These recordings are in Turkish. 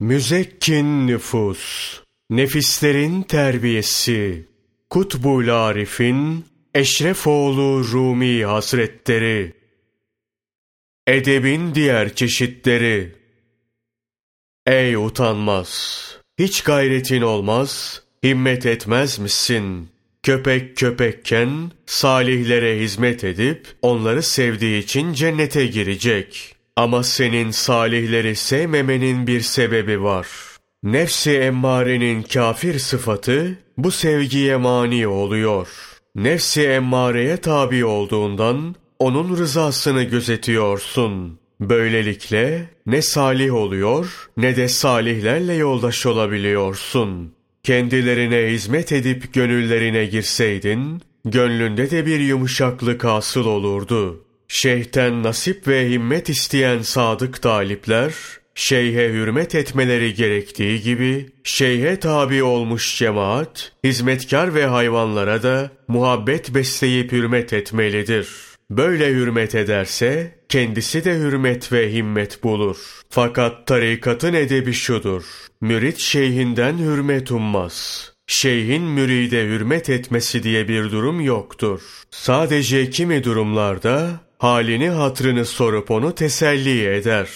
Müzekkin nüfus, nefislerin terbiyesi, Kutbul Arif'in Eşrefoğlu Rumi Hazretleri, Edebin diğer çeşitleri, Ey utanmaz, hiç gayretin olmaz, himmet etmez misin? Köpek köpekken salihlere hizmet edip onları sevdiği için cennete girecek. Ama senin salihleri sevmemenin bir sebebi var. Nefsi emmarenin kafir sıfatı bu sevgiye mani oluyor. Nefsi emmareye tabi olduğundan onun rızasını gözetiyorsun. Böylelikle ne salih oluyor ne de salihlerle yoldaş olabiliyorsun. Kendilerine hizmet edip gönüllerine girseydin, gönlünde de bir yumuşaklık asıl olurdu. Şeyhten nasip ve himmet isteyen sadık talipler, şeyhe hürmet etmeleri gerektiği gibi, şeyhe tabi olmuş cemaat, hizmetkar ve hayvanlara da muhabbet besleyip hürmet etmelidir.'' Böyle hürmet ederse kendisi de hürmet ve himmet bulur. Fakat tarikatın edebi şudur. Mürit şeyhinden hürmet ummaz. Şeyhin müride hürmet etmesi diye bir durum yoktur. Sadece kimi durumlarda halini hatrını sorup onu teselli eder.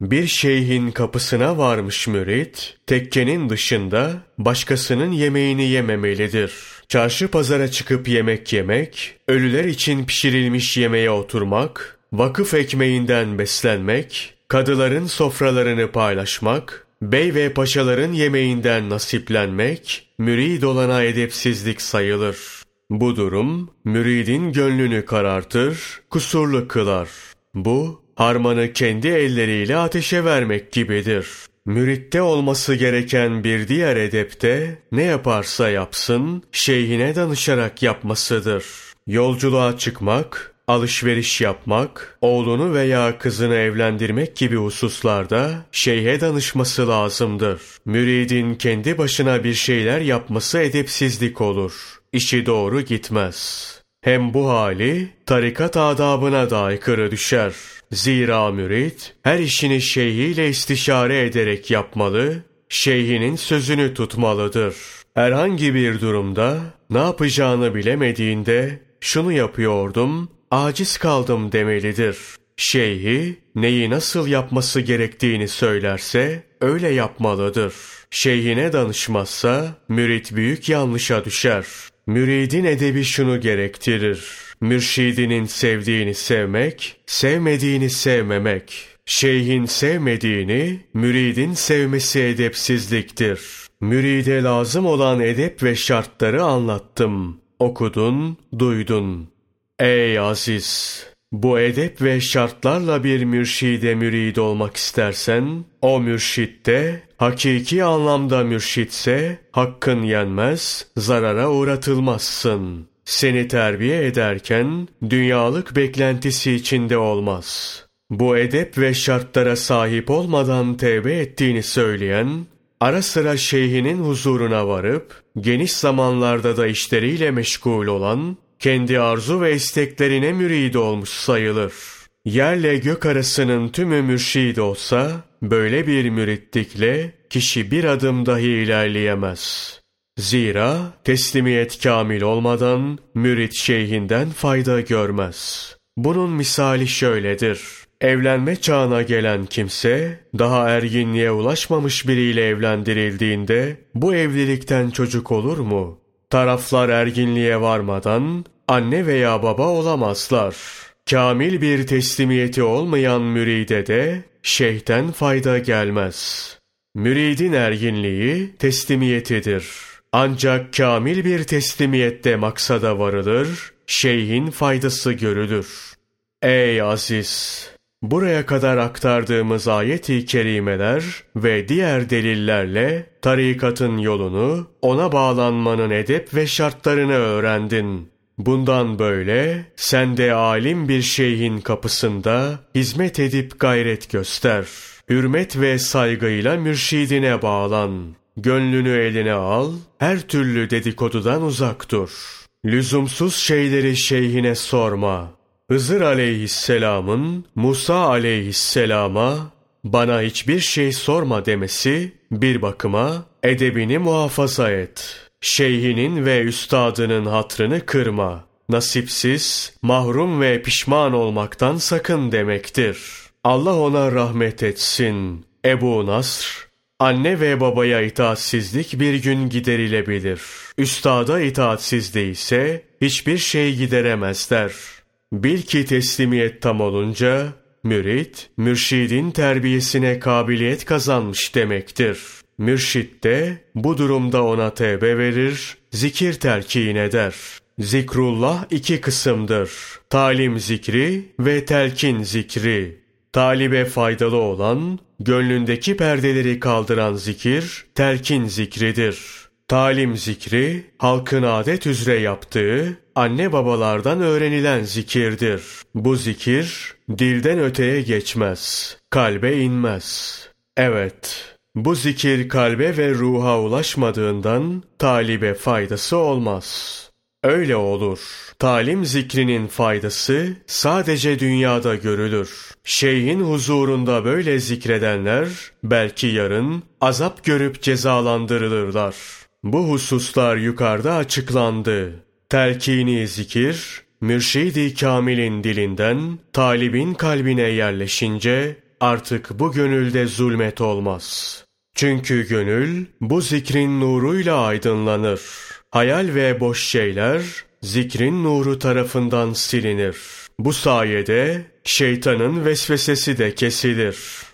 Bir şeyhin kapısına varmış mürit, tekkenin dışında başkasının yemeğini yememelidir.'' Çarşı pazara çıkıp yemek yemek, ölüler için pişirilmiş yemeğe oturmak, vakıf ekmeğinden beslenmek, kadıların sofralarını paylaşmak, bey ve paşaların yemeğinden nasiplenmek, mürid olana edepsizlik sayılır. Bu durum, müridin gönlünü karartır, kusurlu kılar. Bu, harmanı kendi elleriyle ateşe vermek gibidir. Müritte olması gereken bir diğer edepte ne yaparsa yapsın şeyhine danışarak yapmasıdır. Yolculuğa çıkmak, alışveriş yapmak, oğlunu veya kızını evlendirmek gibi hususlarda şeyhe danışması lazımdır. Müridin kendi başına bir şeyler yapması edepsizlik olur. İşi doğru gitmez. Hem bu hali tarikat adabına da aykırı düşer. Zira mürit her işini şeyhiyle istişare ederek yapmalı, şeyhinin sözünü tutmalıdır. Herhangi bir durumda ne yapacağını bilemediğinde şunu yapıyordum, aciz kaldım demelidir. Şeyhi neyi nasıl yapması gerektiğini söylerse öyle yapmalıdır. Şeyhine danışmazsa mürit büyük yanlışa düşer. Müridin edebi şunu gerektirir. Mürşidinin sevdiğini sevmek, sevmediğini sevmemek. Şeyhin sevmediğini, müridin sevmesi edepsizliktir. Müride lazım olan edep ve şartları anlattım. Okudun, duydun. Ey aziz! Bu edep ve şartlarla bir mürşide mürid olmak istersen, o mürşitte, hakiki anlamda mürşitse, hakkın yenmez, zarara uğratılmazsın. Seni terbiye ederken, dünyalık beklentisi içinde olmaz. Bu edep ve şartlara sahip olmadan tevbe ettiğini söyleyen, ara sıra şeyhinin huzuruna varıp, geniş zamanlarda da işleriyle meşgul olan, kendi arzu ve isteklerine mürid olmuş sayılır. Yerle gök arasının tümü mürşid olsa, böyle bir müritlikle kişi bir adım dahi ilerleyemez. Zira teslimiyet kamil olmadan mürit şeyhinden fayda görmez. Bunun misali şöyledir. Evlenme çağına gelen kimse, daha erginliğe ulaşmamış biriyle evlendirildiğinde, bu evlilikten çocuk olur mu? Taraflar erginliğe varmadan anne veya baba olamazlar. Kamil bir teslimiyeti olmayan müride de şeyhten fayda gelmez. Müridin erginliği teslimiyetidir. Ancak kamil bir teslimiyette maksada varılır, şeyhin faydası görülür. Ey aziz! Buraya kadar aktardığımız ayet-i kerimeler ve diğer delillerle tarikatın yolunu, ona bağlanmanın edep ve şartlarını öğrendin. Bundan böyle sen de alim bir şeyhin kapısında hizmet edip gayret göster. Hürmet ve saygıyla mürşidine bağlan. Gönlünü eline al, her türlü dedikodudan uzak dur. Lüzumsuz şeyleri şeyhine sorma. Hızır aleyhisselamın Musa aleyhisselama bana hiçbir şey sorma demesi bir bakıma edebini muhafaza et. Şeyhinin ve üstadının hatrını kırma. Nasipsiz, mahrum ve pişman olmaktan sakın demektir. Allah ona rahmet etsin. Ebu Nasr, anne ve babaya itaatsizlik bir gün giderilebilir. Üstada itaatsizliği ise hiçbir şey gideremezler. Bil ki teslimiyet tam olunca, mürit, mürşidin terbiyesine kabiliyet kazanmış demektir. Mürşit de bu durumda ona tevbe verir, zikir telkin eder. Zikrullah iki kısımdır. Talim zikri ve telkin zikri. Talibe faydalı olan, gönlündeki perdeleri kaldıran zikir, telkin zikridir. Talim zikri, halkın adet üzere yaptığı, anne babalardan öğrenilen zikirdir. Bu zikir, dilden öteye geçmez, kalbe inmez. Evet, bu zikir kalbe ve ruha ulaşmadığından, talibe faydası olmaz.'' Öyle olur. Talim zikrinin faydası sadece dünyada görülür. Şeyhin huzurunda böyle zikredenler belki yarın azap görüp cezalandırılırlar. Bu hususlar yukarıda açıklandı. Telkini zikir, mürşidi kamilin dilinden talibin kalbine yerleşince artık bu gönülde zulmet olmaz. Çünkü gönül bu zikrin nuruyla aydınlanır. Hayal ve boş şeyler zikrin nuru tarafından silinir. Bu sayede şeytanın vesvesesi de kesilir.''